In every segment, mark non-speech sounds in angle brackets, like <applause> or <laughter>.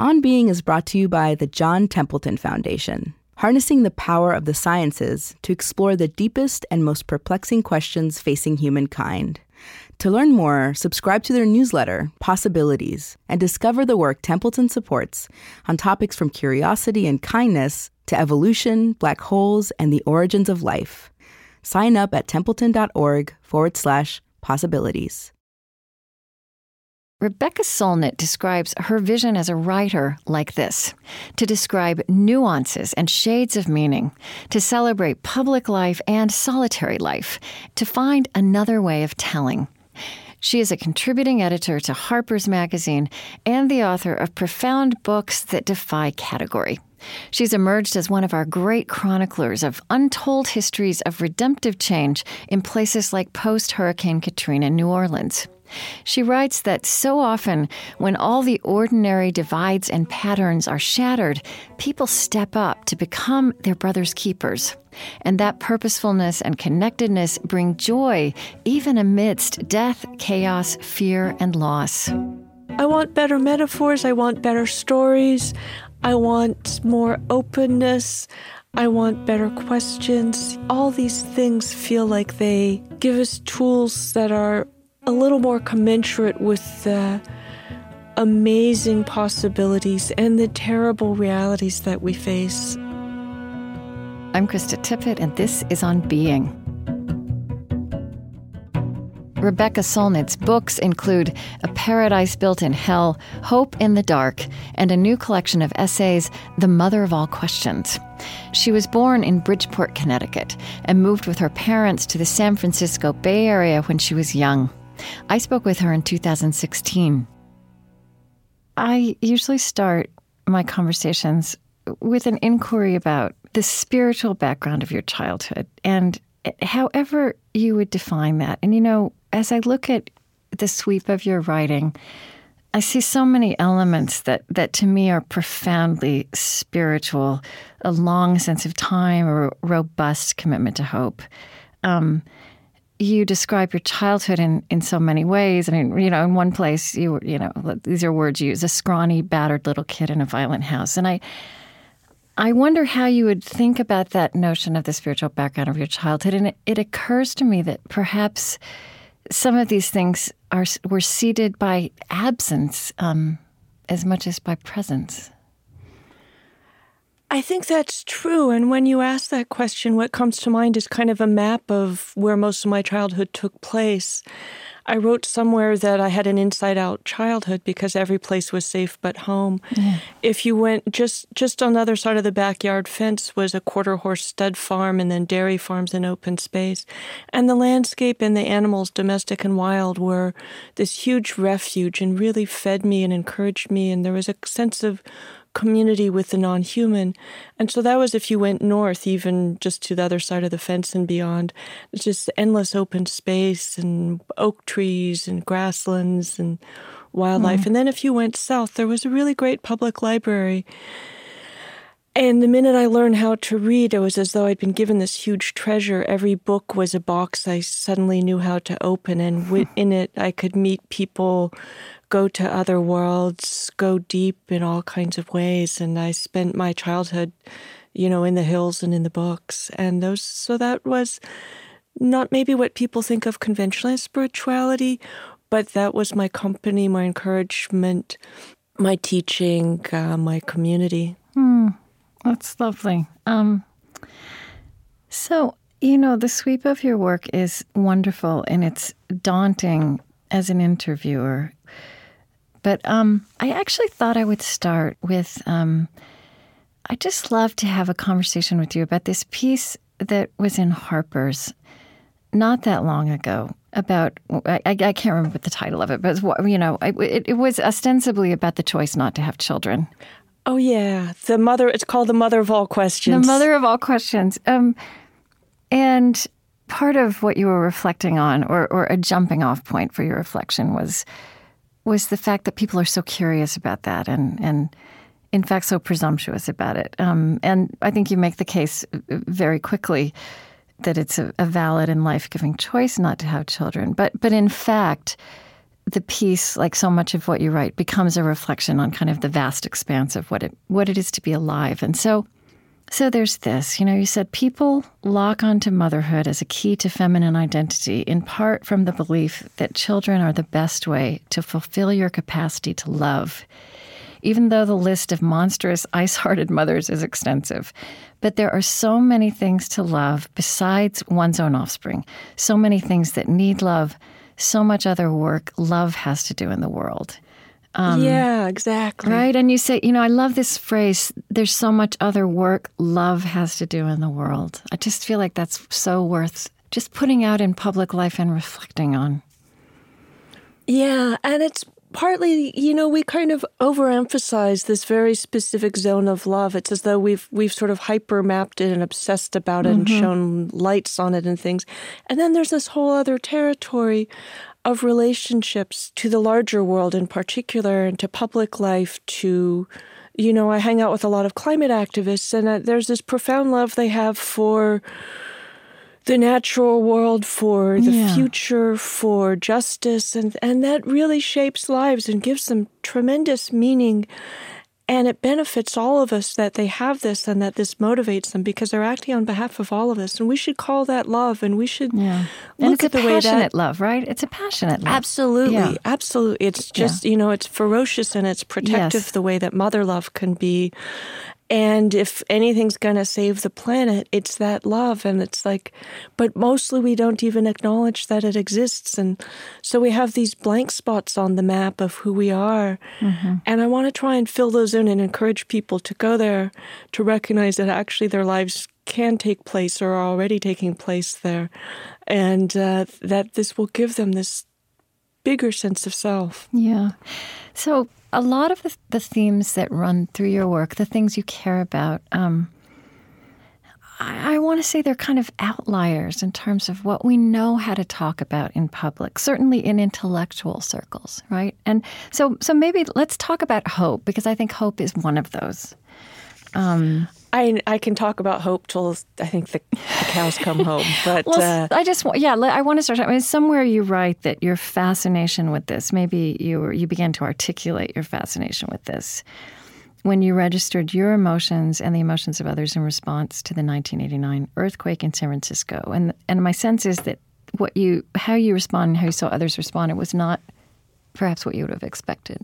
On Being is brought to you by the John Templeton Foundation, harnessing the power of the sciences to explore the deepest and most perplexing questions facing humankind. To learn more, subscribe to their newsletter, Possibilities, and discover the work Templeton supports on topics from curiosity and kindness to evolution, black holes, and the origins of life. Sign up at templeton.org forward slash possibilities. Rebecca Solnit describes her vision as a writer like this to describe nuances and shades of meaning, to celebrate public life and solitary life, to find another way of telling. She is a contributing editor to Harper's Magazine and the author of profound books that defy category. She's emerged as one of our great chroniclers of untold histories of redemptive change in places like post Hurricane Katrina New Orleans. She writes that so often, when all the ordinary divides and patterns are shattered, people step up to become their brother's keepers. And that purposefulness and connectedness bring joy even amidst death, chaos, fear, and loss. I want better metaphors. I want better stories. I want more openness. I want better questions. All these things feel like they give us tools that are a little more commensurate with the amazing possibilities and the terrible realities that we face. I'm Krista Tippett, and this is On Being. Rebecca Solnit's books include A Paradise Built in Hell, Hope in the Dark, and a new collection of essays, The Mother of All Questions. She was born in Bridgeport, Connecticut, and moved with her parents to the San Francisco Bay Area when she was young. I spoke with her in 2016. I usually start my conversations with an inquiry about the spiritual background of your childhood and however you would define that. And you know, as I look at the sweep of your writing, I see so many elements that, that to me are profoundly spiritual a long sense of time, a robust commitment to hope. Um, you describe your childhood in, in so many ways. I mean, you know, in one place, you you know, these are words used: a scrawny, battered little kid in a violent house. And I, I wonder how you would think about that notion of the spiritual background of your childhood. And it, it occurs to me that perhaps some of these things are were seeded by absence um, as much as by presence. I think that's true. And when you ask that question, what comes to mind is kind of a map of where most of my childhood took place. I wrote somewhere that I had an inside out childhood because every place was safe but home. Yeah. If you went just just on the other side of the backyard fence was a quarter horse stud farm and then dairy farms and open space. And the landscape and the animals, domestic and wild, were this huge refuge and really fed me and encouraged me. And there was a sense of community with the non human. And so that was if you went north, even just to the other side of the fence and beyond. It's just endless open space and oak trees and grasslands and wildlife. Mm. And then if you went south, there was a really great public library. And the minute I learned how to read, it was as though I'd been given this huge treasure. Every book was a box I suddenly knew how to open, and <laughs> in it, I could meet people go to other worlds, go deep in all kinds of ways. And I spent my childhood, you know, in the hills and in the books. And those, so that was not maybe what people think of conventionally as spirituality, but that was my company, my encouragement, my teaching, uh, my community. Hmm. That's lovely. Um, so, you know, the sweep of your work is wonderful and it's daunting as an interviewer. But um, I actually thought I would start with um, I just love to have a conversation with you about this piece that was in Harper's not that long ago about I, I can't remember the title of it, but you know, it, it was ostensibly about the choice not to have children. Oh yeah, the mother. It's called the mother of all questions. The mother of all questions. Um, and part of what you were reflecting on, or, or a jumping off point for your reflection, was was the fact that people are so curious about that and, and in fact, so presumptuous about it. Um, and I think you make the case very quickly that it's a, a valid and life giving choice not to have children. But, but in fact, the piece, like so much of what you write, becomes a reflection on kind of the vast expanse of what it what it is to be alive. And so so there's this, you know, you said people lock onto motherhood as a key to feminine identity, in part from the belief that children are the best way to fulfill your capacity to love, even though the list of monstrous, <laughs> ice hearted mothers is extensive. But there are so many things to love besides one's own offspring, so many things that need love, so much other work love has to do in the world. Um, yeah, exactly. Right. And you say, you know, I love this phrase there's so much other work love has to do in the world. I just feel like that's so worth just putting out in public life and reflecting on. Yeah. And it's partly, you know, we kind of overemphasize this very specific zone of love. It's as though we've we've sort of hyper mapped it and obsessed about it mm-hmm. and shone lights on it and things. And then there's this whole other territory of relationships to the larger world in particular and to public life to you know i hang out with a lot of climate activists and uh, there's this profound love they have for the natural world for the yeah. future for justice and and that really shapes lives and gives them tremendous meaning and it benefits all of us that they have this and that this motivates them because they're acting on behalf of all of us. And we should call that love and we should yeah. look at the way that. love, right? It's a passionate love. Absolutely. Yeah. Absolutely. It's just, yeah. you know, it's ferocious and it's protective yes. the way that mother love can be. And if anything's going to save the planet, it's that love. And it's like, but mostly we don't even acknowledge that it exists. And so we have these blank spots on the map of who we are. Mm-hmm. And I want to try and fill those in and encourage people to go there to recognize that actually their lives can take place or are already taking place there. And uh, that this will give them this bigger sense of self. Yeah. So a lot of the, the, themes that run through your work, the things you care about, um, I, I want to say they're kind of outliers in terms of what we know how to talk about in public, certainly in intellectual circles, right? And so, so maybe let's talk about hope because I think hope is one of those. Um, I I can talk about hope till I think the, the cows come <laughs> home. But well, uh, I just yeah, I want to start. I mean, somewhere you write that your fascination with this. Maybe you you began to articulate your fascination with this when you registered your emotions and the emotions of others in response to the 1989 earthquake in San Francisco. And and my sense is that what you how you respond and how you saw others respond it was not perhaps what you would have expected.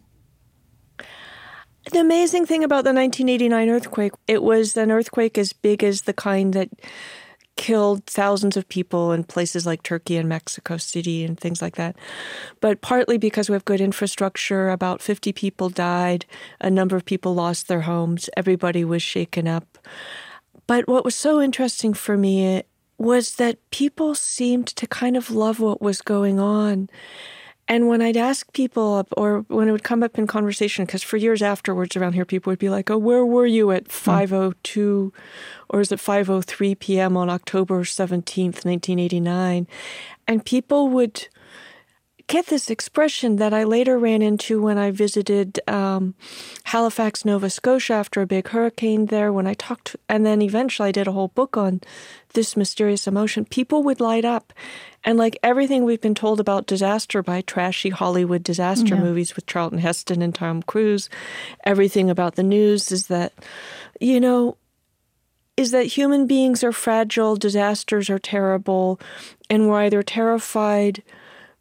The amazing thing about the 1989 earthquake, it was an earthquake as big as the kind that killed thousands of people in places like Turkey and Mexico City and things like that. But partly because we have good infrastructure, about 50 people died, a number of people lost their homes, everybody was shaken up. But what was so interesting for me eh, was that people seemed to kind of love what was going on. And when I'd ask people, or when it would come up in conversation, because for years afterwards around here, people would be like, "Oh, where were you at 5:02, or is it 5:03 p.m. on October 17th, 1989?" And people would get this expression that I later ran into when I visited um, Halifax, Nova Scotia after a big hurricane there. When I talked, and then eventually I did a whole book on this mysterious emotion. People would light up, and like everything we've been told about disaster by trashy Hollywood disaster yeah. movies with Charlton Heston and Tom Cruise, everything about the news is that, you know, is that human beings are fragile, disasters are terrible, and we're either terrified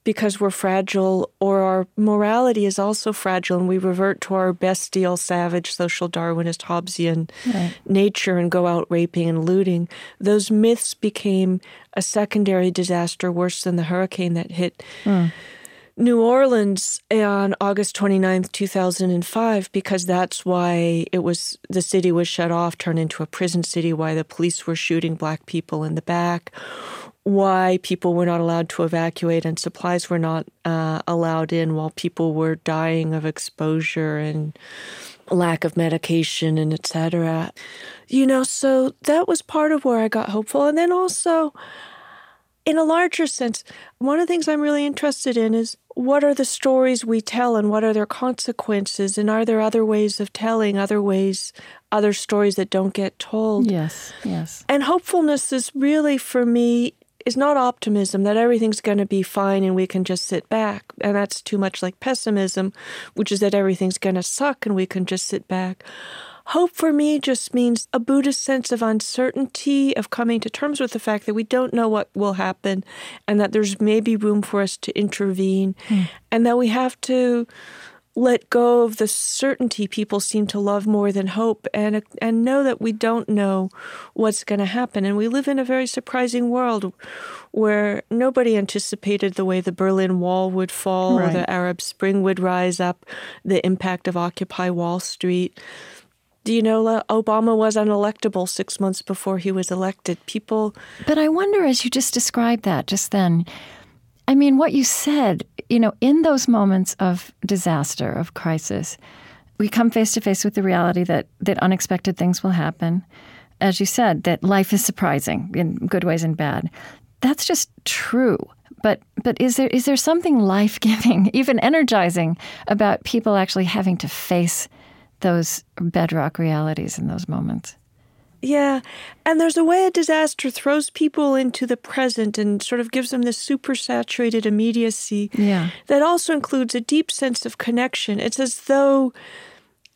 because we're fragile, or our morality is also fragile, and we revert to our bestial, savage, social Darwinist, Hobbesian right. nature and go out raping and looting. Those myths became a secondary disaster worse than the hurricane that hit. Mm. New Orleans on August 29th, 2005, because that's why it was the city was shut off, turned into a prison city, why the police were shooting black people in the back, why people were not allowed to evacuate and supplies were not uh, allowed in while people were dying of exposure and lack of medication and etc. You know, so that was part of where I got hopeful. And then also, in a larger sense, one of the things I'm really interested in is what are the stories we tell and what are their consequences? And are there other ways of telling, other ways, other stories that don't get told? Yes, yes. And hopefulness is really, for me, is not optimism that everything's going to be fine and we can just sit back. And that's too much like pessimism, which is that everything's going to suck and we can just sit back. Hope for me just means a Buddhist sense of uncertainty, of coming to terms with the fact that we don't know what will happen and that there's maybe room for us to intervene mm. and that we have to let go of the certainty people seem to love more than hope and and know that we don't know what's going to happen and we live in a very surprising world where nobody anticipated the way the Berlin Wall would fall right. or the Arab Spring would rise up the impact of occupy Wall Street do you know Obama was unelectable six months before he was elected? People. But I wonder, as you just described that just then, I mean, what you said, you know, in those moments of disaster, of crisis, we come face to face with the reality that, that unexpected things will happen. As you said, that life is surprising in good ways and bad. That's just true. But but is there is there something life giving, <laughs> even energizing, about people actually having to face those bedrock realities in those moments. Yeah. And there's a way a disaster throws people into the present and sort of gives them this supersaturated immediacy yeah. that also includes a deep sense of connection. It's as though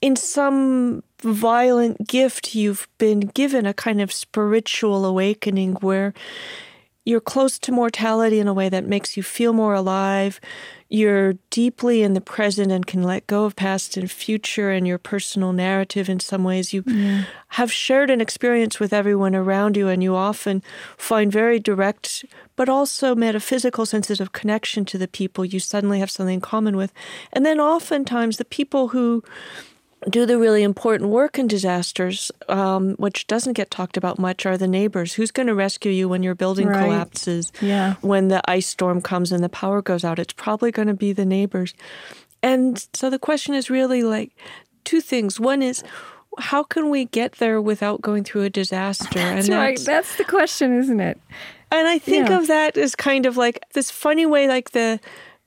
in some violent gift you've been given a kind of spiritual awakening where you're close to mortality in a way that makes you feel more alive you're deeply in the present and can let go of past and future and your personal narrative in some ways. You yeah. have shared an experience with everyone around you, and you often find very direct but also metaphysical senses of connection to the people you suddenly have something in common with. And then oftentimes the people who do the really important work in disasters, um, which doesn't get talked about much, are the neighbors. Who's going to rescue you when your building right. collapses? Yeah. When the ice storm comes and the power goes out, it's probably going to be the neighbors. And so the question is really like two things. One is, how can we get there without going through a disaster? That's and right. That's, that's the question, isn't it? And I think yeah. of that as kind of like this funny way, like the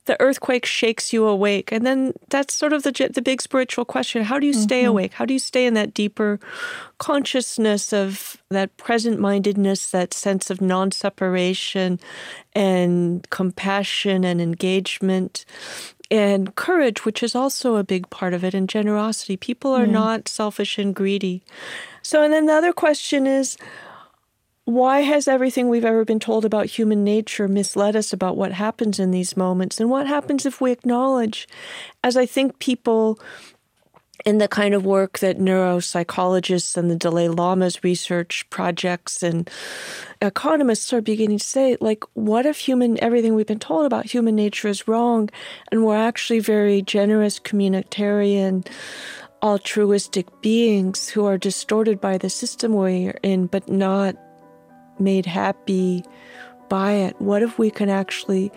the earthquake shakes you awake. And then that's sort of the the big spiritual question. How do you stay mm-hmm. awake? How do you stay in that deeper consciousness of that present-mindedness, that sense of non-separation and compassion and engagement? And courage, which is also a big part of it, and generosity. People are yeah. not selfish and greedy. So, and then the other question is why has everything we've ever been told about human nature misled us about what happens in these moments? And what happens if we acknowledge, as I think people in the kind of work that neuropsychologists and the Dalai Lama's research projects and economists are beginning to say, like, what if human everything we've been told about human nature is wrong, and we're actually very generous, communitarian, altruistic beings who are distorted by the system we're in, but not made happy by it? What if we can actually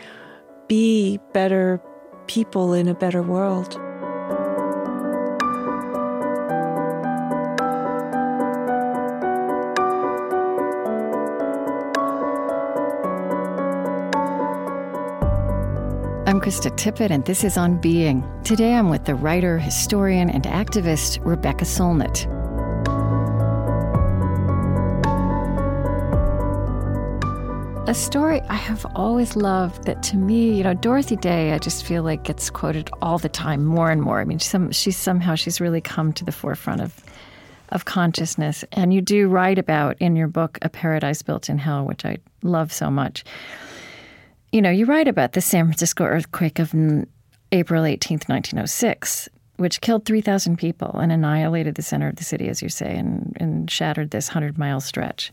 be better people in a better world? I'm Krista Tippett, and this is On Being. Today I'm with the writer, historian, and activist Rebecca Solnit. A story I have always loved that to me, you know, Dorothy Day, I just feel like gets quoted all the time, more and more. I mean, some, she's somehow, she's really come to the forefront of, of consciousness. And you do write about in your book, A Paradise Built in Hell, which I love so much. You know, you write about the San Francisco earthquake of April 18th, 1906, which killed 3,000 people and annihilated the center of the city, as you say, and, and shattered this 100 mile stretch.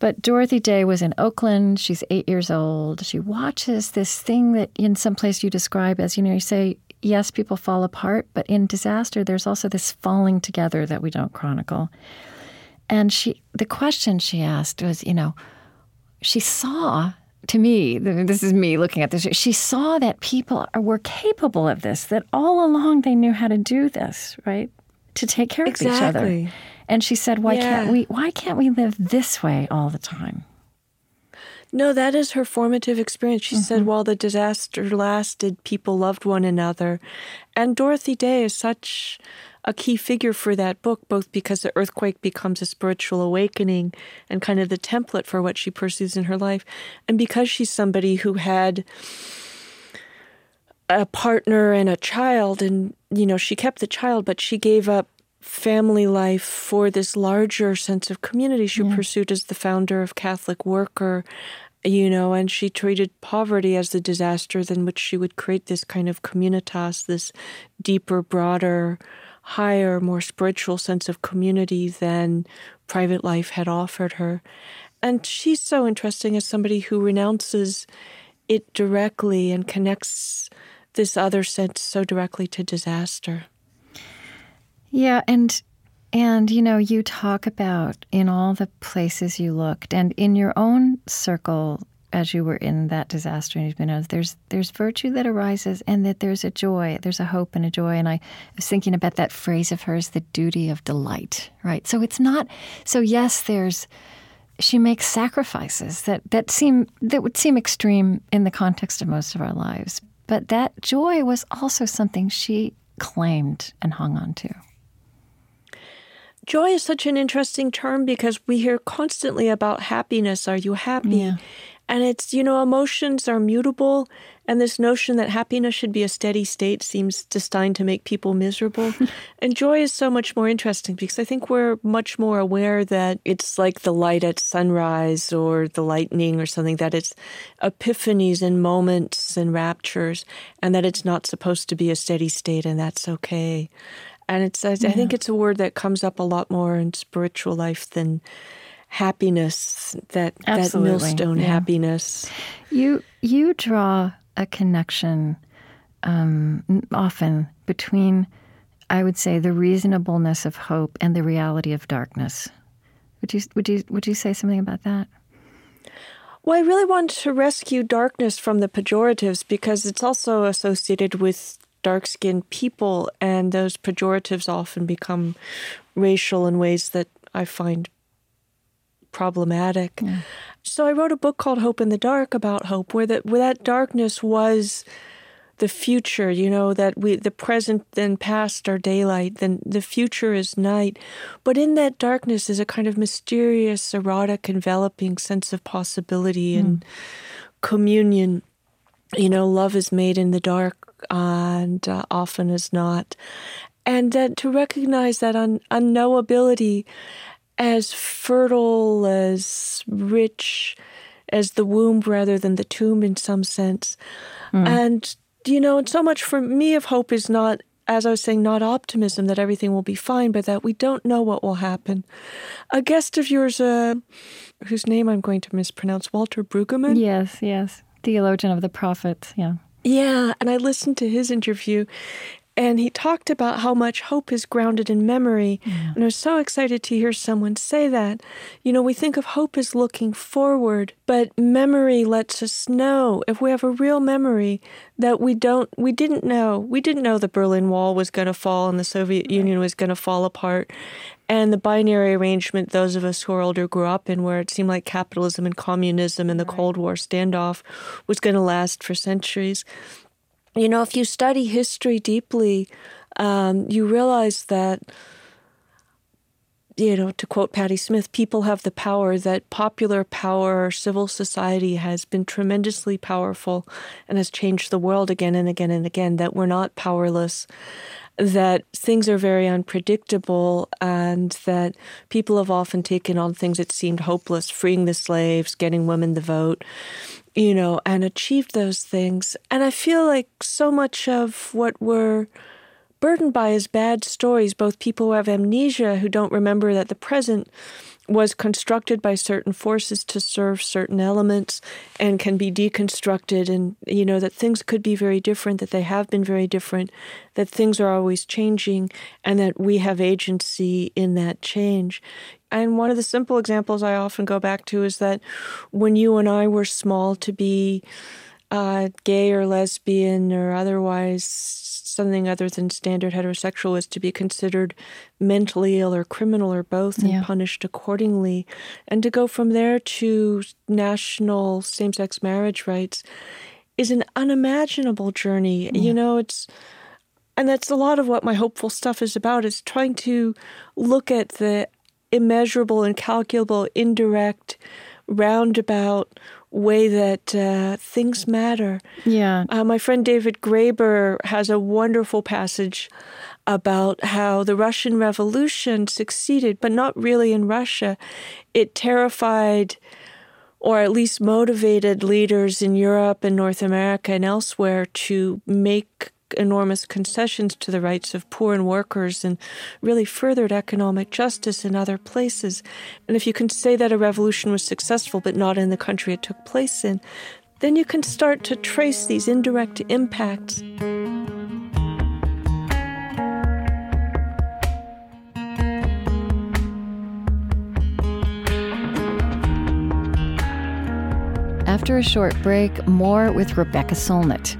But Dorothy Day was in Oakland. She's eight years old. She watches this thing that, in some place, you describe as you know, you say, yes, people fall apart, but in disaster, there's also this falling together that we don't chronicle. And she, the question she asked was, you know, she saw to me, this is me looking at this, she saw that people were capable of this, that all along they knew how to do this, right? To take care exactly. of each other. And she said, "Why yeah. can't we? Why can't we live this way all the time?" No, that is her formative experience. She mm-hmm. said, while the disaster lasted, people loved one another. And Dorothy Day is such a key figure for that book, both because the earthquake becomes a spiritual awakening and kind of the template for what she pursues in her life, and because she's somebody who had a partner and a child, and you know, she kept the child, but she gave up family life for this larger sense of community she yeah. pursued as the founder of Catholic Worker you know, and she treated poverty as the disaster than which she would create this kind of communitas, this deeper, broader, higher, more spiritual sense of community than private life had offered her. And she's so interesting as somebody who renounces it directly and connects this other sense so directly to disaster. Yeah, and and, you know, you talk about in all the places you looked and in your own circle as you were in that disaster and you've been there's there's virtue that arises and that there's a joy there's a hope and a joy. And i was thinking about that phrase of hers the duty of delight right? So it's not so yes there's she makes sacrifices that that seem that would seem extreme in the context of most of our lives but that joy was also something she claimed and hung on to Joy is such an interesting term because we hear constantly about happiness. Are you happy? Yeah. And it's, you know, emotions are mutable. And this notion that happiness should be a steady state seems destined to make people miserable. <laughs> and joy is so much more interesting because I think we're much more aware that it's like the light at sunrise or the lightning or something, that it's epiphanies and moments and raptures, and that it's not supposed to be a steady state, and that's okay and it's I, yeah. I think it's a word that comes up a lot more in spiritual life than happiness that Absolutely. that millstone yeah. happiness you you draw a connection um, often between i would say the reasonableness of hope and the reality of darkness would you would you would you say something about that well, I really want to rescue darkness from the pejoratives because it's also associated with dark skinned people, and those pejoratives often become racial in ways that I find problematic. Yeah. So I wrote a book called Hope in the Dark about hope, where that where that darkness was the future, you know, that we the present and past are daylight, then the future is night. But in that darkness is a kind of mysterious, erotic, enveloping sense of possibility mm. and communion. You know, love is made in the dark and uh, often is not. And that to recognize that un- unknowability as fertile, as rich as the womb rather than the tomb in some sense. Mm. And, you know, and so much for me of hope is not as I was saying, not optimism that everything will be fine, but that we don't know what will happen. A guest of yours, uh, whose name I'm going to mispronounce, Walter Brueggemann. Yes, yes, theologian of the prophets. Yeah, yeah, and I listened to his interview and he talked about how much hope is grounded in memory. Yeah. And I was so excited to hear someone say that. You know, we think of hope as looking forward, but memory lets us know if we have a real memory that we don't we didn't know. We didn't know the Berlin Wall was going to fall and the Soviet Union was going to fall apart. And the binary arrangement those of us who are older grew up in, where it seemed like capitalism and communism and the right. Cold War standoff was going to last for centuries. You know, if you study history deeply, um, you realize that, you know, to quote Patti Smith, people have the power, that popular power, civil society has been tremendously powerful and has changed the world again and again and again, that we're not powerless that things are very unpredictable and that people have often taken on things that seemed hopeless, freeing the slaves, getting women the vote, you know, and achieved those things. And I feel like so much of what we're burdened by is bad stories, both people who have amnesia, who don't remember that the present was constructed by certain forces to serve certain elements and can be deconstructed and you know that things could be very different that they have been very different that things are always changing and that we have agency in that change. And one of the simple examples i often go back to is that when you and i were small to be uh, gay or lesbian or otherwise something other than standard heterosexual is to be considered mentally ill or criminal or both and yeah. punished accordingly. And to go from there to national same sex marriage rights is an unimaginable journey. Yeah. You know, it's And that's a lot of what my hopeful stuff is about is trying to look at the immeasurable, incalculable, indirect, roundabout way that uh, things matter. Yeah. Uh, my friend David Graeber has a wonderful passage about how the Russian Revolution succeeded, but not really in Russia. It terrified or at least motivated leaders in Europe and North America and elsewhere to make enormous concessions to the rights of poor and workers and really furthered economic justice in other places. And if you can say that a revolution was successful but not in the country it took place in, then you can start to trace these indirect impacts. After a short break, more with Rebecca Solnit.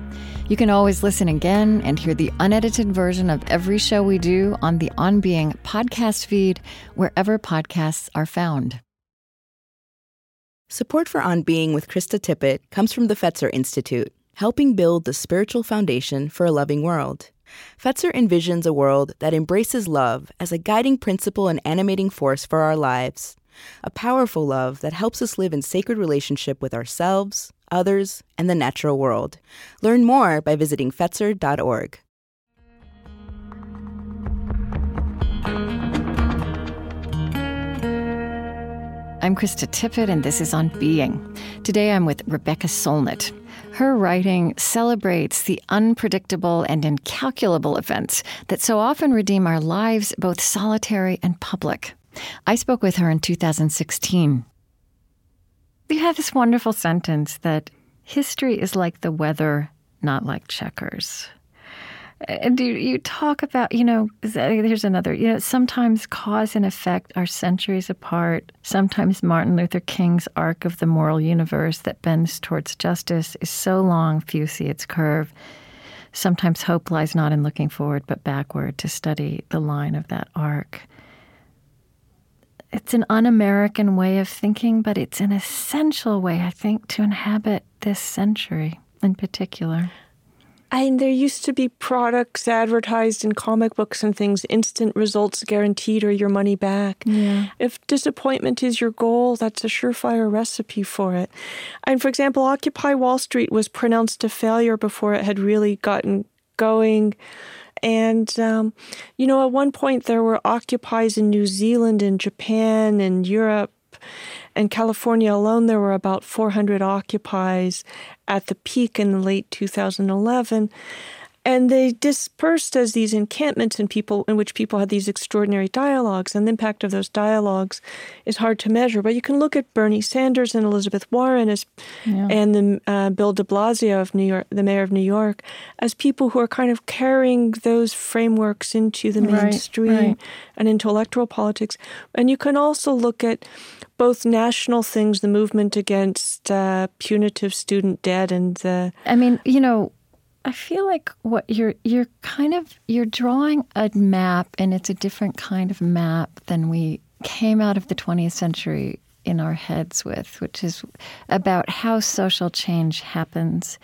You can always listen again and hear the unedited version of every show we do on the On Being podcast feed, wherever podcasts are found. Support for On Being with Krista Tippett comes from the Fetzer Institute, helping build the spiritual foundation for a loving world. Fetzer envisions a world that embraces love as a guiding principle and animating force for our lives. A powerful love that helps us live in sacred relationship with ourselves, others, and the natural world. Learn more by visiting Fetzer.org. I'm Krista Tippett, and this is On Being. Today I'm with Rebecca Solnit. Her writing celebrates the unpredictable and incalculable events that so often redeem our lives, both solitary and public. I spoke with her in 2016. You have this wonderful sentence that history is like the weather, not like checkers. And you, you talk about, you know, there's another, you know, sometimes cause and effect are centuries apart. Sometimes Martin Luther King's arc of the moral universe that bends towards justice is so long few see its curve. Sometimes hope lies not in looking forward, but backward to study the line of that arc it's an un-American way of thinking, but it's an essential way, I think, to inhabit this century in particular. And there used to be products advertised in comic books and things, instant results guaranteed or your money back. Yeah. If disappointment is your goal, that's a surefire recipe for it. And for example, Occupy Wall Street was pronounced a failure before it had really gotten going. And, um, you know, at one point there were occupies in New Zealand and Japan and Europe. And California alone, there were about 400 occupies at the peak in the late 2011. And they dispersed as these encampments in people in which people had these extraordinary dialogues, and the impact of those dialogues is hard to measure. But you can look at Bernie Sanders and Elizabeth Warren as, yeah. and the, uh, Bill De Blasio of New York, the mayor of New York, as people who are kind of carrying those frameworks into the mainstream right, right. and into electoral politics. And you can also look at both national things, the movement against uh, punitive student debt, and the. I mean, you know I feel like what you're you're kind of you're drawing a map and it's a different kind of map than we came out of the 20th century in our heads with, which is about how social change happens.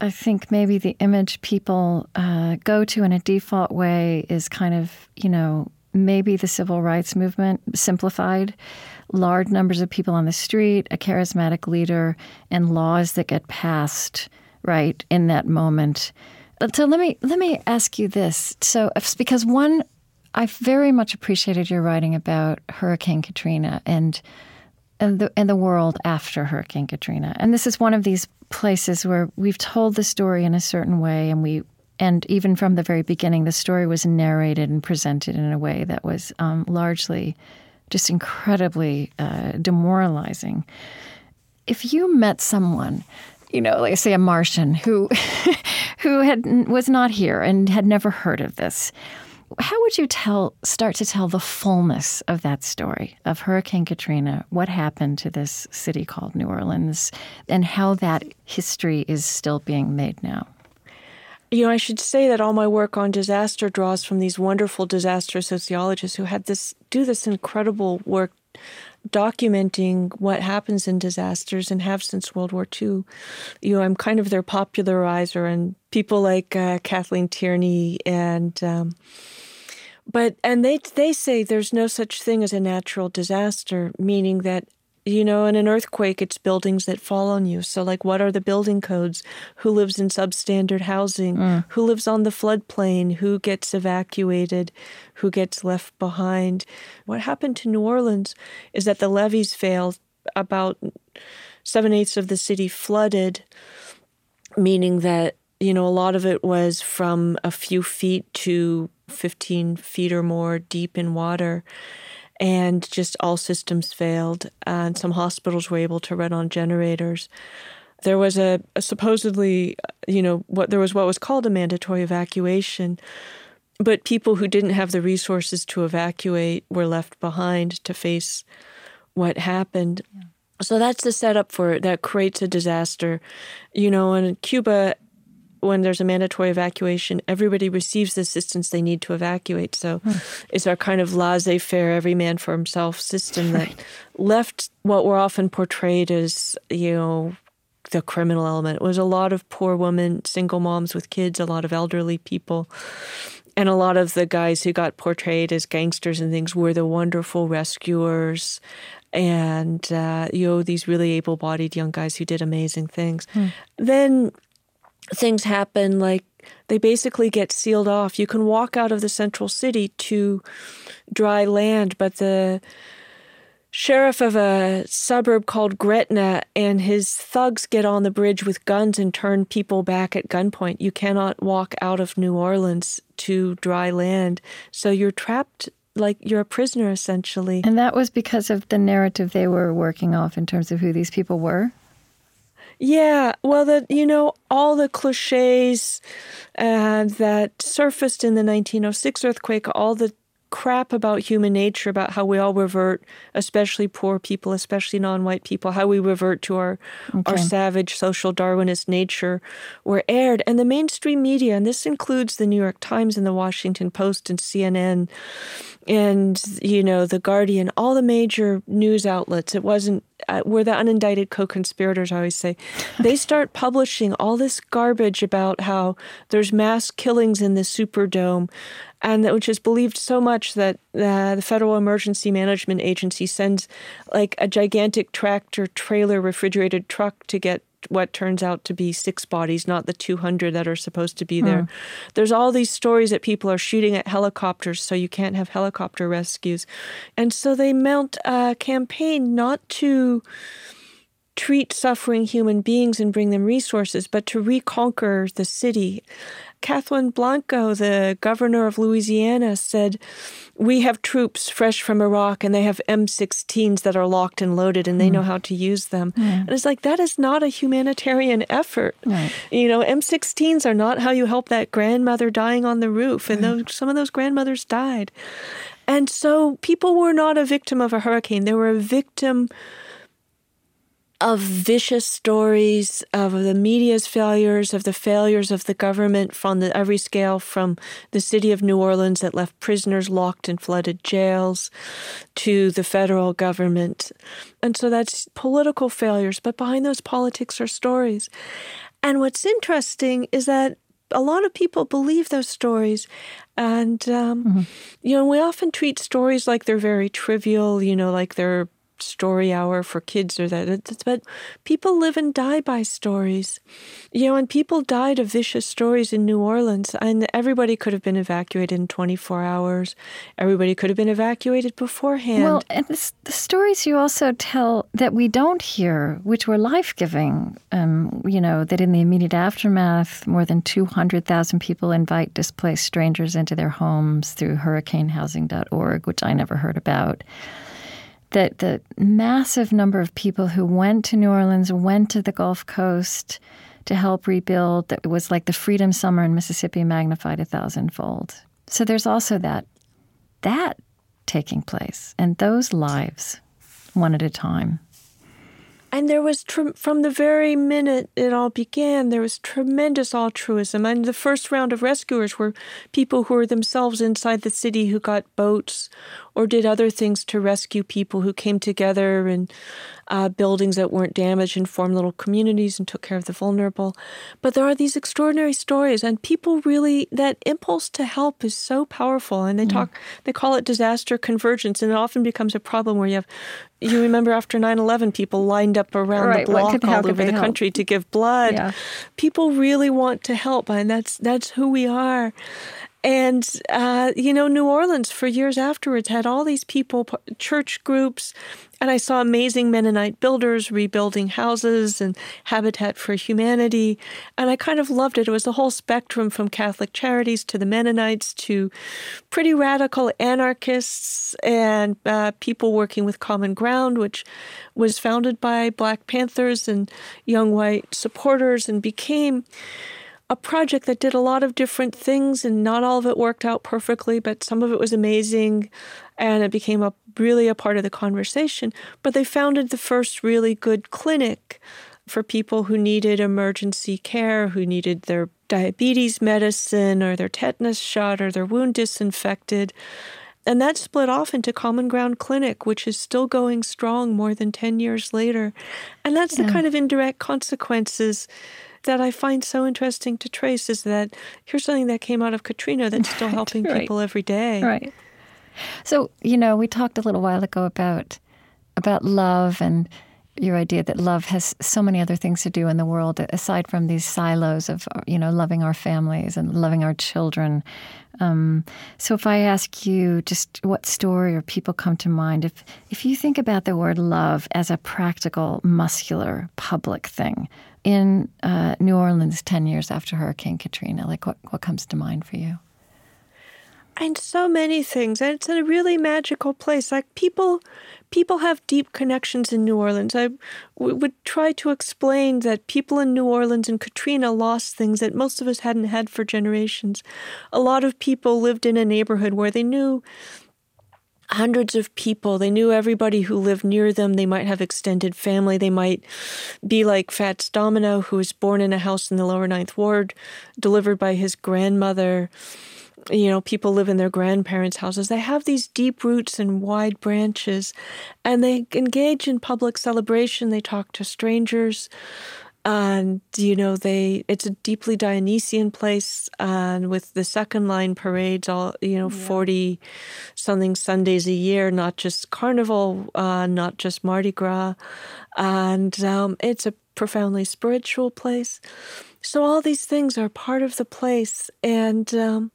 I think maybe the image people uh, go to in a default way is kind of, you know, maybe the civil rights movement simplified large numbers of people on the street, a charismatic leader, and laws that get passed right in that moment. So let me let me ask you this. So because one, I very much appreciated your writing about Hurricane Katrina and and the and the world after Hurricane Katrina. And this is one of these places where we've told the story in a certain way, and we and even from the very beginning, the story was narrated and presented in a way that was um, largely just incredibly uh, demoralizing. If you met someone you know, like say a Martian who <laughs> who had was not here and had never heard of this. How would you tell start to tell the fullness of that story of Hurricane Katrina, what happened to this city called New Orleans, and how that history is still being made now? You know, I should say that all my work on disaster draws from these wonderful disaster sociologists who had this do this incredible work documenting what happens in disasters and have since World War II. You know, I'm kind of their popularizer, and people like uh, Kathleen Tierney and. Um, but and they they say there's no such thing as a natural disaster, meaning that you know, in an earthquake, it's buildings that fall on you. So, like, what are the building codes? Who lives in substandard housing? Mm. Who lives on the floodplain? Who gets evacuated? Who gets left behind? What happened to New Orleans is that the levees failed. About seven eighths of the city flooded, meaning that, you know, a lot of it was from a few feet to 15 feet or more deep in water and just all systems failed, and some hospitals were able to run on generators. There was a, a supposedly, uh, you know, what there was what was called a mandatory evacuation, but people who didn't have the resources to evacuate were left behind to face what happened. Yeah. So that's the setup for it. That creates a disaster. You know, in Cuba, when there's a mandatory evacuation, everybody receives the assistance they need to evacuate. So hmm. it's our kind of laissez faire, every man for himself system that right. left what were often portrayed as, you know, the criminal element. It was a lot of poor women, single moms with kids, a lot of elderly people. And a lot of the guys who got portrayed as gangsters and things were the wonderful rescuers and uh, you know these really able-bodied young guys who did amazing things. Hmm. Then things happen like they basically get sealed off. You can walk out of the central city to dry land, but the sheriff of a suburb called Gretna and his thugs get on the bridge with guns and turn people back at gunpoint. You cannot walk out of New Orleans to dry land. So you're trapped like you're a prisoner essentially. And that was because of the narrative they were working off in terms of who these people were? Yeah, well, that you know all the cliches uh, that surfaced in the 1906 earthquake, all the crap about human nature, about how we all revert, especially poor people, especially non-white people, how we revert to our okay. our savage social Darwinist nature, were aired, and the mainstream media, and this includes the New York Times and the Washington Post and CNN, and you know the Guardian, all the major news outlets. It wasn't uh, we're the unindicted co-conspirators. I always say they <laughs> start publishing all this garbage about how there's mass killings in the Superdome, and that, which is believed so much that uh, the Federal Emergency Management Agency sends like a gigantic tractor trailer refrigerated truck to get what turns out to be six bodies, not the 200 that are supposed to be there. Mm. There's all these stories that people are shooting at helicopters, so you can't have helicopter rescues. And so they mount a campaign not to treat suffering human beings and bring them resources, but to reconquer the city. Kathleen Blanco, the governor of Louisiana, said, We have troops fresh from Iraq and they have M16s that are locked and loaded and they mm. know how to use them. Mm. And it's like, that is not a humanitarian effort. Right. You know, M16s are not how you help that grandmother dying on the roof. And those, some of those grandmothers died. And so people were not a victim of a hurricane, they were a victim of vicious stories of the media's failures, of the failures of the government from the, every scale, from the city of New Orleans that left prisoners locked in flooded jails to the federal government. And so that's political failures, but behind those politics are stories. And what's interesting is that a lot of people believe those stories. And, um, mm-hmm. you know, we often treat stories like they're very trivial, you know, like they're story hour for kids or that. But people live and die by stories. You know, and people died of vicious stories in New Orleans, and everybody could have been evacuated in 24 hours. Everybody could have been evacuated beforehand. Well, and the, stories you also tell that we don't hear, which were life giving, um, you know, that in the immediate aftermath, more than 200,000 people invite displaced strangers into their homes through hurricanehousing.org, which I never heard about that the massive number of people who went to New Orleans, went to the Gulf Coast to help rebuild, that was like the Freedom Summer in Mississippi magnified a thousandfold. So there's also that that taking place and those lives one at a time. And there was, from the very minute it all began, there was tremendous altruism. And the first round of rescuers were people who were themselves inside the city who got boats or did other things to rescue people who came together in uh, buildings that weren't damaged and formed little communities and took care of the vulnerable. But there are these extraordinary stories, and people really, that impulse to help is so powerful. And they mm. talk, they call it disaster convergence, and it often becomes a problem where you have you remember after 9-11 people lined up around right. the block all over the help? country to give blood yeah. people really want to help and that's that's who we are and, uh, you know, New Orleans for years afterwards had all these people, church groups, and I saw amazing Mennonite builders rebuilding houses and Habitat for Humanity. And I kind of loved it. It was the whole spectrum from Catholic Charities to the Mennonites to pretty radical anarchists and uh, people working with Common Ground, which was founded by Black Panthers and young white supporters and became a project that did a lot of different things, and not all of it worked out perfectly, but some of it was amazing, and it became a really a part of the conversation. But they founded the first really good clinic for people who needed emergency care, who needed their diabetes medicine or their tetanus shot or their wound disinfected. And that split off into Common Ground Clinic, which is still going strong more than 10 years later. And that's yeah. the kind of indirect consequences that I find so interesting to trace is that here's something that came out of Katrina that's <laughs> still helping right. people every day. Right. So, you know, we talked a little while ago about about love and your idea that love has so many other things to do in the world aside from these silos of you know loving our families and loving our children um, so if i ask you just what story or people come to mind if if you think about the word love as a practical muscular public thing in uh, New Orleans 10 years after Hurricane Katrina? Like, what, what comes to mind for you? And so many things. And it's a really magical place. Like, people people have deep connections in New Orleans. I w- would try to explain that people in New Orleans and Katrina lost things that most of us hadn't had for generations. A lot of people lived in a neighborhood where they knew hundreds of people. They knew everybody who lived near them. They might have extended family. They might be like Fats Domino, who was born in a house in the lower ninth ward, delivered by his grandmother. You know, people live in their grandparents' houses. They have these deep roots and wide branches, and they engage in public celebration. They talk to strangers and you know they it's a deeply dionysian place and with the second line parades all you know yeah. 40 something sundays a year not just carnival uh, not just mardi gras and um, it's a profoundly spiritual place so all these things are part of the place and um,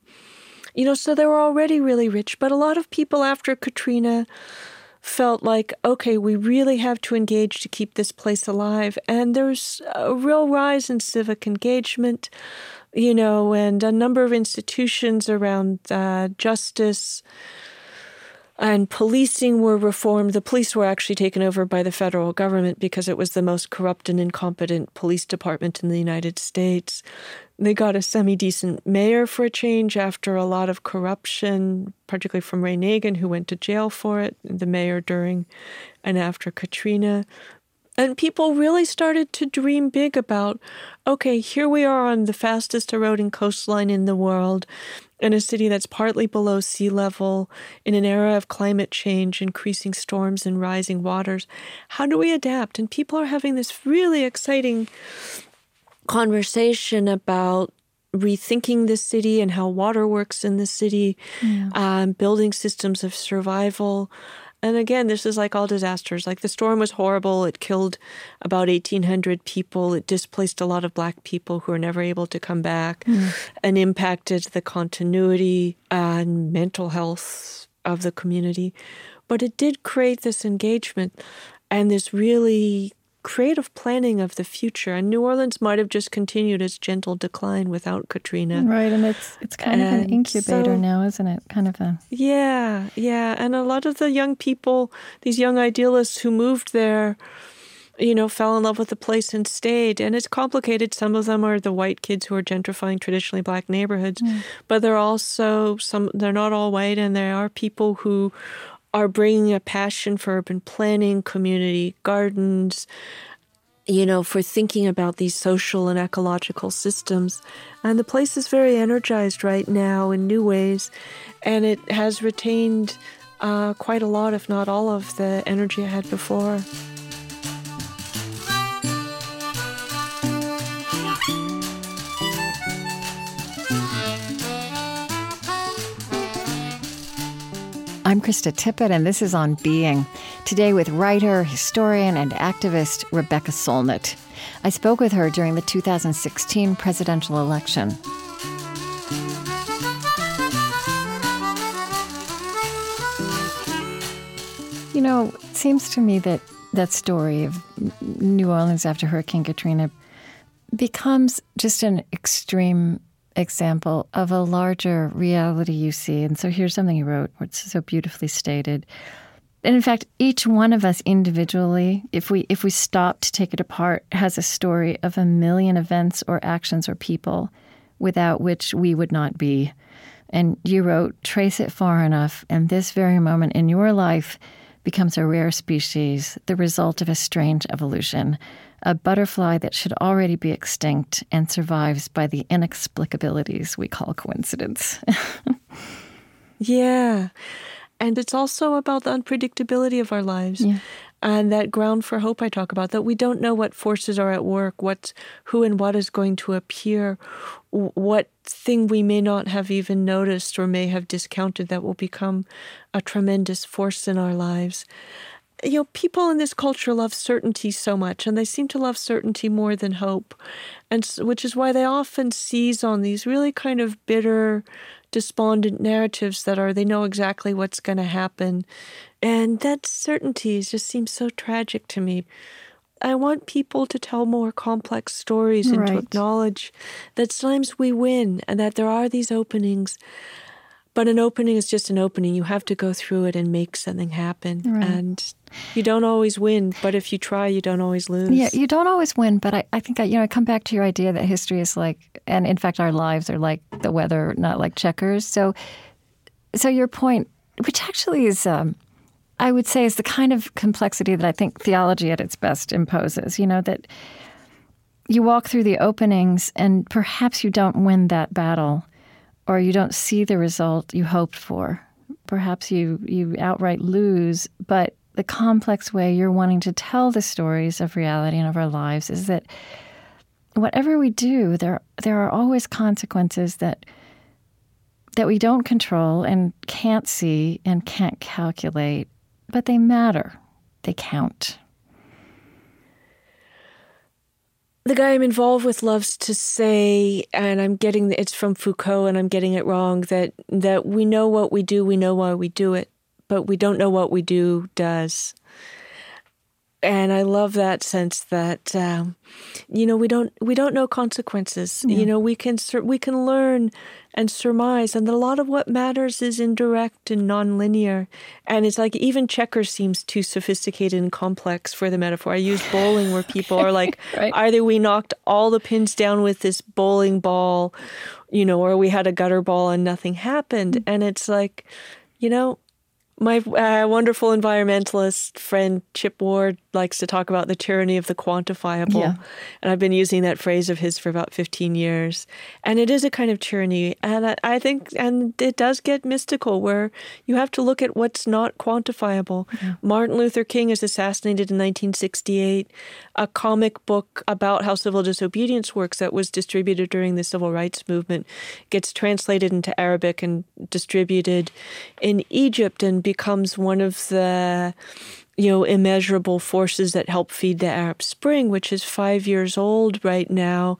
you know so they were already really rich but a lot of people after katrina felt like, okay, we really have to engage to keep this place alive. And there's a real rise in civic engagement, you know, and a number of institutions around uh, justice and policing were reformed. The police were actually taken over by the federal government because it was the most corrupt and incompetent police department in the United States. They got a semi decent mayor for a change after a lot of corruption, particularly from Ray Nagin, who went to jail for it, the mayor during and after Katrina. And people really started to dream big about okay, here we are on the fastest eroding coastline in the world in a city that's partly below sea level, in an era of climate change, increasing storms and rising waters. How do we adapt? And people are having this really exciting conversation about rethinking the city and how water works in the city, yeah. um, building systems of survival. And again, this is like all disasters. Like the storm was horrible. It killed about 1,800 people. It displaced a lot of Black people who were never able to come back mm. and impacted the continuity and mental health of the community. But it did create this engagement and this really creative planning of the future. And New Orleans might have just continued its gentle decline without Katrina. Right, and it's it's kind and of an incubator so, now, isn't it? Kind of a Yeah, yeah. And a lot of the young people, these young idealists who moved there, you know, fell in love with the place and stayed. And it's complicated. Some of them are the white kids who are gentrifying traditionally black neighborhoods, mm. but they're also some. They're not all white, and there are people who are bringing a passion for urban planning, community gardens, you know, for thinking about these social and ecological systems. And the place is very energized right now in new ways, and it has retained uh, quite a lot, if not all, of the energy it had before. I'm Krista Tippett, and this is On Being. Today with writer, historian, and activist Rebecca Solnit. I spoke with her during the 2016 presidential election. You know, it seems to me that that story of New Orleans after Hurricane Katrina becomes just an extreme example of a larger reality you see. And so here's something you wrote, where it's so beautifully stated. And in fact, each one of us individually, if we if we stop to take it apart, has a story of a million events or actions or people without which we would not be. And you wrote, trace it far enough, and this very moment in your life becomes a rare species, the result of a strange evolution a butterfly that should already be extinct and survives by the inexplicabilities we call coincidence. <laughs> yeah. And it's also about the unpredictability of our lives. Yeah. And that ground for hope I talk about, that we don't know what forces are at work, what, who and what is going to appear, what thing we may not have even noticed or may have discounted that will become a tremendous force in our lives. You know, people in this culture love certainty so much, and they seem to love certainty more than hope, and which is why they often seize on these really kind of bitter, despondent narratives that are they know exactly what's going to happen, and that certainty just seems so tragic to me. I want people to tell more complex stories and right. to acknowledge that sometimes we win and that there are these openings but an opening is just an opening. You have to go through it and make something happen. Right. And you don't always win, but if you try, you don't always lose. Yeah, you don't always win, but I, I think, I, you know, I come back to your idea that history is like, and in fact, our lives are like the weather, not like checkers. So, so your point, which actually is, um, I would say, is the kind of complexity that I think theology at its best imposes, you know, that you walk through the openings and perhaps you don't win that battle or you don't see the result you hoped for. Perhaps you, you outright lose, but the complex way you're wanting to tell the stories of reality and of our lives is that whatever we do, there there are always consequences that that we don't control and can't see and can't calculate, but they matter. They count. the guy I'm involved with loves to say, and I'm getting it's from Foucault, and I'm getting it wrong that that we know what we do, we know why we do it, but we don't know what we do does. And I love that sense that um, you know we don't we don't know consequences. Yeah. You know we can we can learn and surmise. And a lot of what matters is indirect and nonlinear. And it's like even checkers seems too sophisticated and complex for the metaphor. I use bowling where people are <laughs> like, right. either we knocked all the pins down with this bowling ball, you know, or we had a gutter ball and nothing happened. Mm-hmm. And it's like, you know, my uh, wonderful environmentalist friend Chip Ward likes to talk about the tyranny of the quantifiable. Yeah. And I've been using that phrase of his for about 15 years. And it is a kind of tyranny. And I, I think, and it does get mystical where you have to look at what's not quantifiable. Yeah. Martin Luther King is assassinated in 1968. A comic book about how civil disobedience works that was distributed during the civil rights movement gets translated into Arabic and distributed in Egypt and becomes one of the you know immeasurable forces that help feed the Arab Spring, which is five years old right now,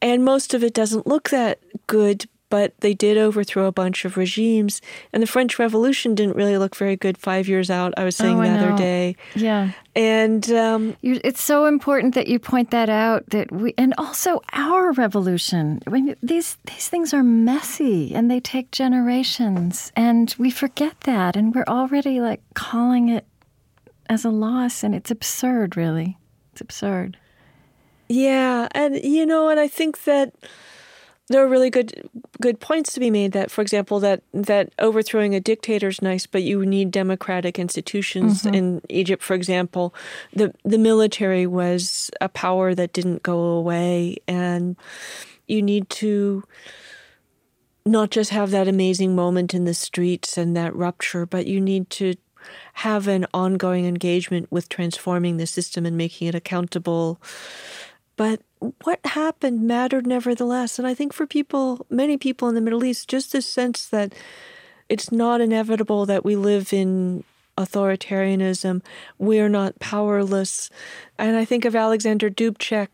and most of it doesn't look that good. But they did overthrow a bunch of regimes, and the French Revolution didn't really look very good five years out. I was saying oh, the other day, yeah. And um, it's so important that you point that out. That we, and also our revolution. I mean, these these things are messy and they take generations, and we forget that, and we're already like calling it as a loss, and it's absurd. Really, it's absurd. Yeah, and you know, and I think that there are really good good points to be made that for example that that overthrowing a dictator is nice but you need democratic institutions mm-hmm. in Egypt for example the the military was a power that didn't go away and you need to not just have that amazing moment in the streets and that rupture but you need to have an ongoing engagement with transforming the system and making it accountable but what happened mattered nevertheless. And I think for people, many people in the Middle East, just this sense that it's not inevitable that we live in authoritarianism, we're not powerless. And I think of Alexander Dubček,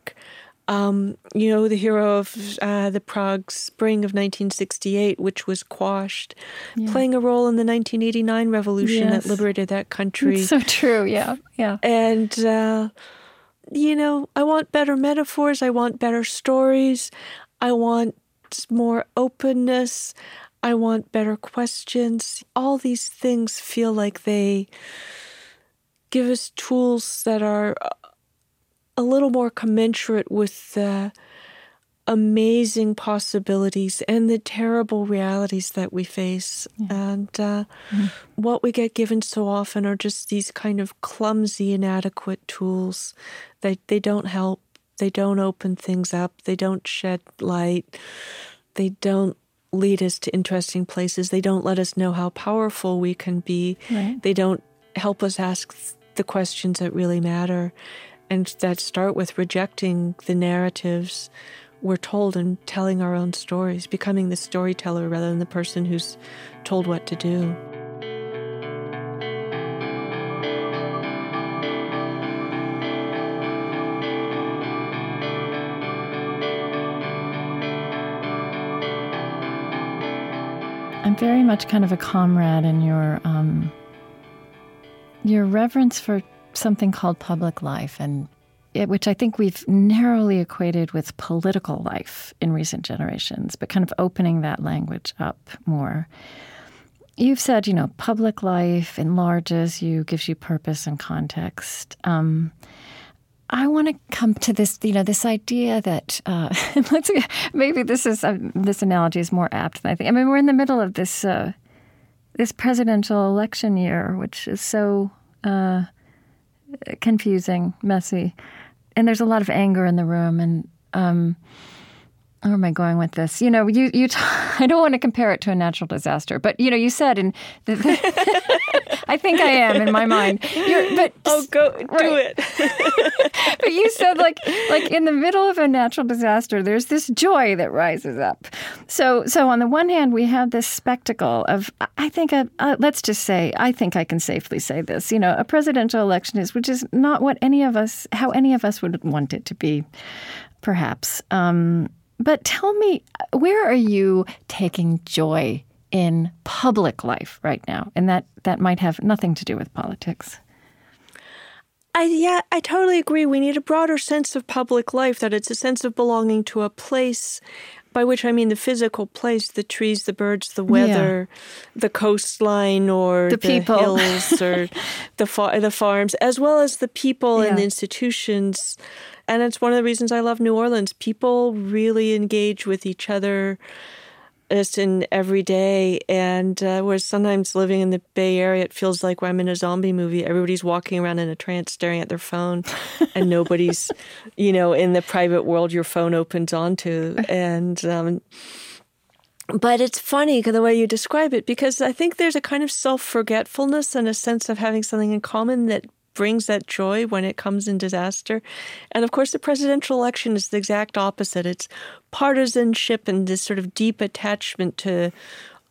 um, you know, the hero of uh, the Prague Spring of 1968, which was quashed, yeah. playing a role in the 1989 revolution yes. that liberated that country. It's so true, yeah, yeah. And uh, you know, I want better metaphors, I want better stories, I want more openness, I want better questions. All these things feel like they give us tools that are uh, a little more commensurate with the amazing possibilities and the terrible realities that we face. Yeah. And uh, mm-hmm. what we get given so often are just these kind of clumsy, inadequate tools. They, they don't help, they don't open things up, they don't shed light, they don't lead us to interesting places, they don't let us know how powerful we can be, right. they don't help us ask the questions that really matter. And that start with rejecting the narratives we're told and telling our own stories, becoming the storyteller rather than the person who's told what to do. I'm very much kind of a comrade in your um, your reverence for something called public life and which I think we've narrowly equated with political life in recent generations, but kind of opening that language up more. You've said, you know, public life enlarges you, gives you purpose and context. Um, I want to come to this, you know, this idea that uh, <laughs> let's maybe this is uh, this analogy is more apt than I think. I mean, we're in the middle of this uh, this presidential election year, which is so uh, confusing, messy and there's a lot of anger in the room and um, where am I going with this? You know, you you. T- <laughs> I don't want to compare it to a natural disaster, but you know, you said, and <laughs> I think I am in my mind. You're, but oh, go do it. <laughs> but you said like like in the middle of a natural disaster, there's this joy that rises up. So so on the one hand, we have this spectacle of I think a, uh, let's just say I think I can safely say this. You know, a presidential election is which is not what any of us how any of us would want it to be, perhaps. Um, but tell me, where are you taking joy in public life right now? And that, that might have nothing to do with politics. I yeah, I totally agree. We need a broader sense of public life, that it's a sense of belonging to a place, by which I mean the physical place, the trees, the birds, the weather, yeah. the coastline or the, the people. hills or <laughs> the the farms, as well as the people yeah. and the institutions and it's one of the reasons I love New Orleans. People really engage with each other just in every day. And uh, whereas sometimes living in the Bay Area, it feels like I'm in a zombie movie. Everybody's walking around in a trance, staring at their phone, and nobody's, <laughs> you know, in the private world your phone opens onto. And, um, but it's funny the way you describe it because I think there's a kind of self forgetfulness and a sense of having something in common that brings that joy when it comes in disaster. And of course, the presidential election is the exact opposite. It's partisanship and this sort of deep attachment to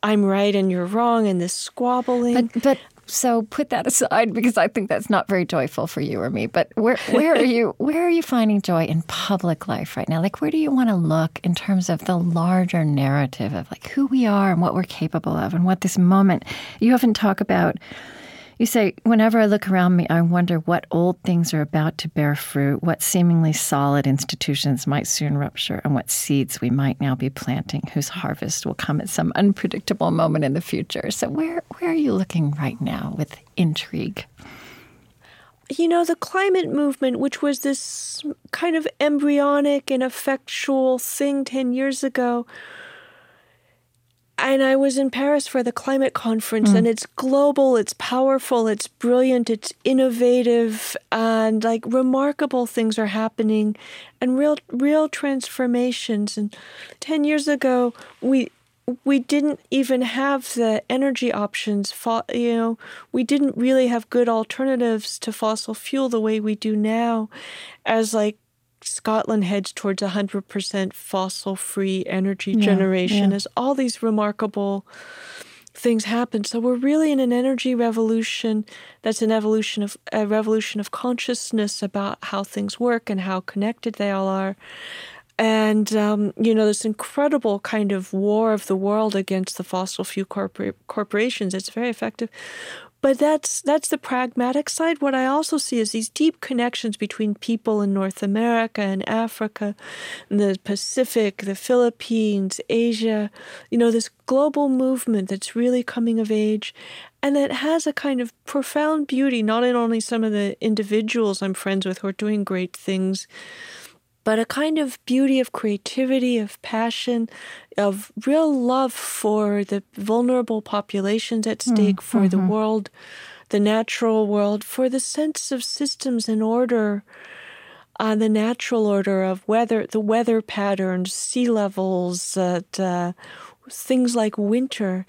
I'm right and you're wrong and this squabbling. But, but so put that <laughs> aside because I think that's not very joyful for you or me. But where where are <laughs> you where are you finding joy in public life right now? Like where do you want to look in terms of the larger narrative of like who we are and what we're capable of and what this moment you often talk about you say, whenever I look around me, I wonder what old things are about to bear fruit, what seemingly solid institutions might soon rupture, and what seeds we might now be planting whose harvest will come at some unpredictable moment in the future. So, where, where are you looking right now with intrigue? you know, the climate movement, which was this kind of embryonic and effectual thing 10 years ago, and I was in Paris for the climate conference, mm. and it's global, it's powerful, it's brilliant, it's innovative, and like remarkable things are happening, and real, real transformations. And ten years ago, we we didn't even have the energy options. You know, we didn't really have good alternatives to fossil fuel the way we do now, as like Scotland heads towards 100% fossil free energy yeah, generation yeah. as all these remarkable things happen. So we're really in an energy revolution that's an evolution of a revolution of consciousness about how things work and how connected they all are. And um, you know this incredible kind of war of the world against the fossil fuel corpor- corporations. It's very effective, but that's that's the pragmatic side. What I also see is these deep connections between people in North America and Africa, and the Pacific, the Philippines, Asia. You know, this global movement that's really coming of age, and that has a kind of profound beauty. Not in only some of the individuals I'm friends with who are doing great things, but a kind of beauty of creativity, of passion, of real love for the vulnerable populations at mm, stake, mm, for mm-hmm. the world, the natural world, for the sense of systems and order, uh, the natural order of weather, the weather patterns, sea levels, uh, things like winter,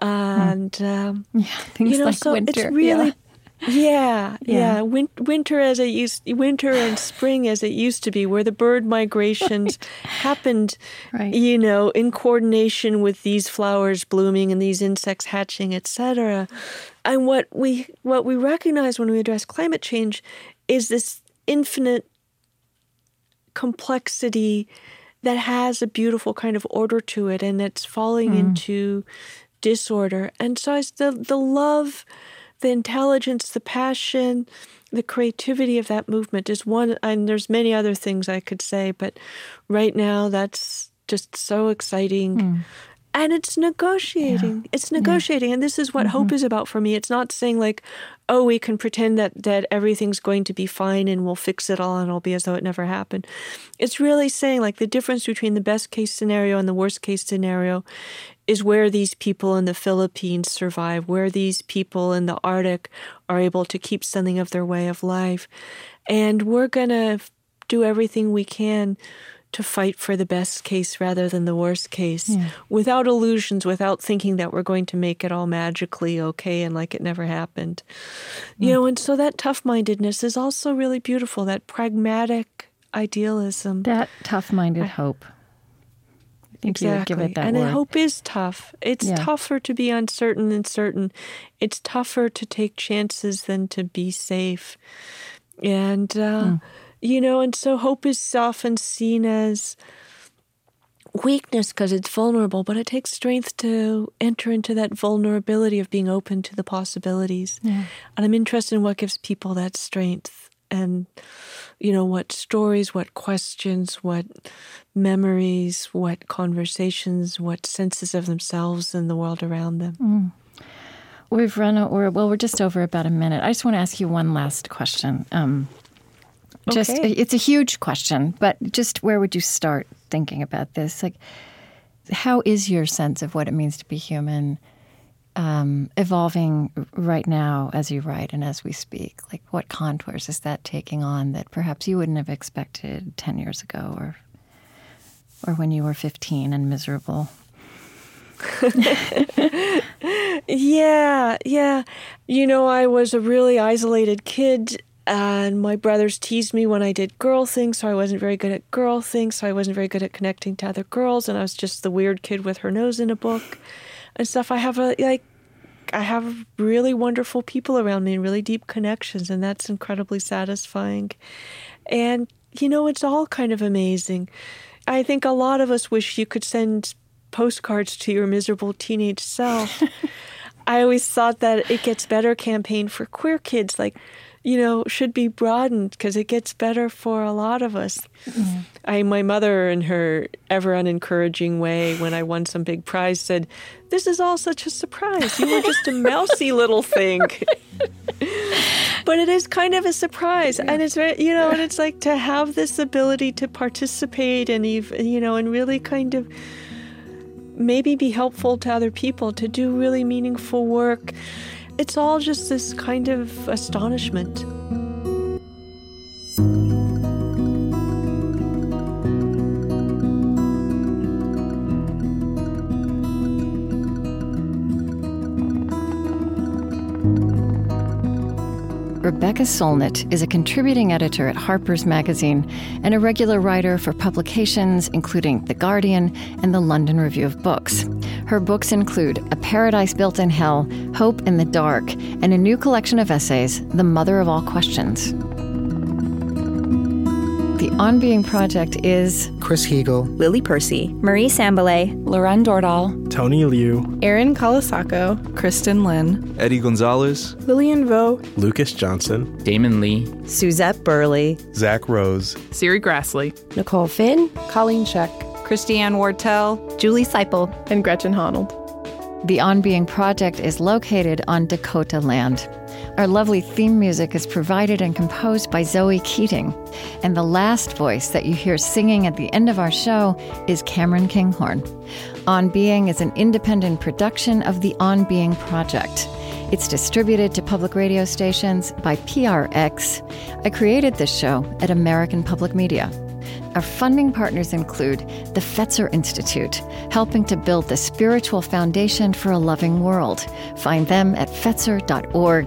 mm. and um, <laughs> yeah, things you know, like so winter. It's really yeah. Yeah, yeah. yeah. Win- winter as it used, winter and spring as it used to be, where the bird migrations <laughs> right. happened, right. you know, in coordination with these flowers blooming and these insects hatching, etc. And what we what we recognize when we address climate change is this infinite complexity that has a beautiful kind of order to it, and it's falling mm. into disorder. And so, it's the the love the intelligence, the passion, the creativity of that movement is one. And there's many other things I could say, but right now that's just so exciting. Mm. And it's negotiating. Yeah. It's negotiating. Yeah. And this is what mm-hmm. hope is about for me. It's not saying like, oh, we can pretend that that everything's going to be fine and we'll fix it all and it'll be as though it never happened. It's really saying like the difference between the best case scenario and the worst case scenario is where these people in the Philippines survive, where these people in the Arctic are able to keep something of their way of life. And we're going to do everything we can to fight for the best case rather than the worst case yeah. without illusions, without thinking that we're going to make it all magically okay and like it never happened. Yeah. You know, and so that tough mindedness is also really beautiful, that pragmatic idealism. That tough minded hope think exactly. you would give it that and word. hope is tough. It's yeah. tougher to be uncertain than certain. It's tougher to take chances than to be safe. And, uh, mm. you know, and so hope is often seen as weakness because it's vulnerable, but it takes strength to enter into that vulnerability of being open to the possibilities. Yeah. And I'm interested in what gives people that strength and you know, what stories, what questions, what memories, what conversations, what senses of themselves and the world around them. Mm. We've run over, well, we're just over about a minute. I just want to ask you one last question. Um, just, okay. it's a huge question, but just where would you start thinking about this? Like, how is your sense of what it means to be human? Um, evolving right now as you write and as we speak? Like, what contours is that taking on that perhaps you wouldn't have expected 10 years ago or, or when you were 15 and miserable? <laughs> yeah, yeah. You know, I was a really isolated kid, and my brothers teased me when I did girl things, so I wasn't very good at girl things, so I wasn't very good at connecting to other girls, and I was just the weird kid with her nose in a book and stuff. I have a like I have really wonderful people around me and really deep connections, and that's incredibly satisfying. And you know, it's all kind of amazing. I think a lot of us wish you could send postcards to your miserable teenage self. <laughs> I always thought that it gets better campaign for queer kids like you know, should be broadened because it gets better for a lot of us. Mm-hmm. I, my mother, in her ever unencouraging way, when I won some big prize, said, "This is all such a surprise. You were just a <laughs> mousy little thing." <laughs> but it is kind of a surprise, yeah. and it's very, you know, and it's like to <laughs> have this ability to participate and you know, and really kind of maybe be helpful to other people to do really meaningful work. It's all just this kind of astonishment. Rebecca Solnit is a contributing editor at Harper's Magazine and a regular writer for publications including The Guardian and the London Review of Books. Her books include A Paradise Built in Hell, Hope in the Dark, and a new collection of essays, The Mother of All Questions. The On Being Project is Chris Heagle, Lily Percy, Marie Sambilay, Loren Dordal, Tony Liu, Erin Colasacco, Kristin Lin, Eddie Gonzalez, Lillian Vo, Lucas Johnson, Damon Lee, Suzette Burley, Zack Rose, Serri Graslie, Nicole Finn, Colleen Scheck, Christiane Wartell, Julie Siple, and Gretchen Honnold. The On Being Project is located on Dakota land. Our lovely theme music is provided and composed by Zoe Keating. And the last voice that you hear singing at the end of our show is Cameron Kinghorn. On Being is an independent production of the On Being Project. It's distributed to public radio stations by PRX. I created this show at American Public Media. Our funding partners include the Fetzer Institute, helping to build the spiritual foundation for a loving world. Find them at fetzer.org.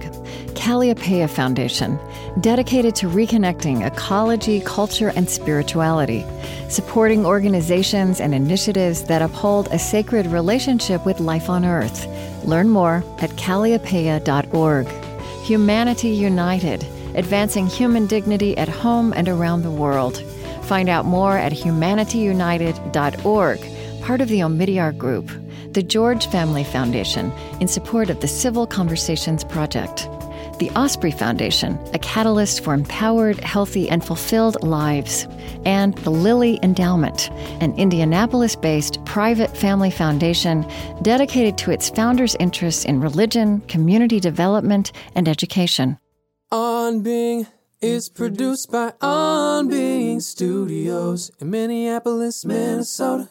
Kalliopeia Foundation, dedicated to reconnecting ecology, culture, and spirituality, supporting organizations and initiatives that uphold a sacred relationship with life on Earth. Learn more at kalliopeia.org. Humanity United, advancing human dignity at home and around the world. Find out more at humanityunited.org, part of the Omidyar Group, the George Family Foundation, in support of the Civil Conversations Project. The Osprey Foundation, a catalyst for empowered, healthy, and fulfilled lives. And the Lilly Endowment, an Indianapolis based private family foundation dedicated to its founders' interests in religion, community development, and education. On being is produced by On Being Studios in Minneapolis, Minnesota.